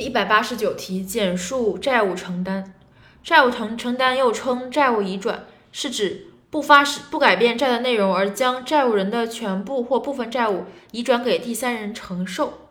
一百八十九题，简述债务承担。债务承承担又称债务移转，是指不发生、不改变债的内容，而将债务人的全部或部分债务移转给第三人承受。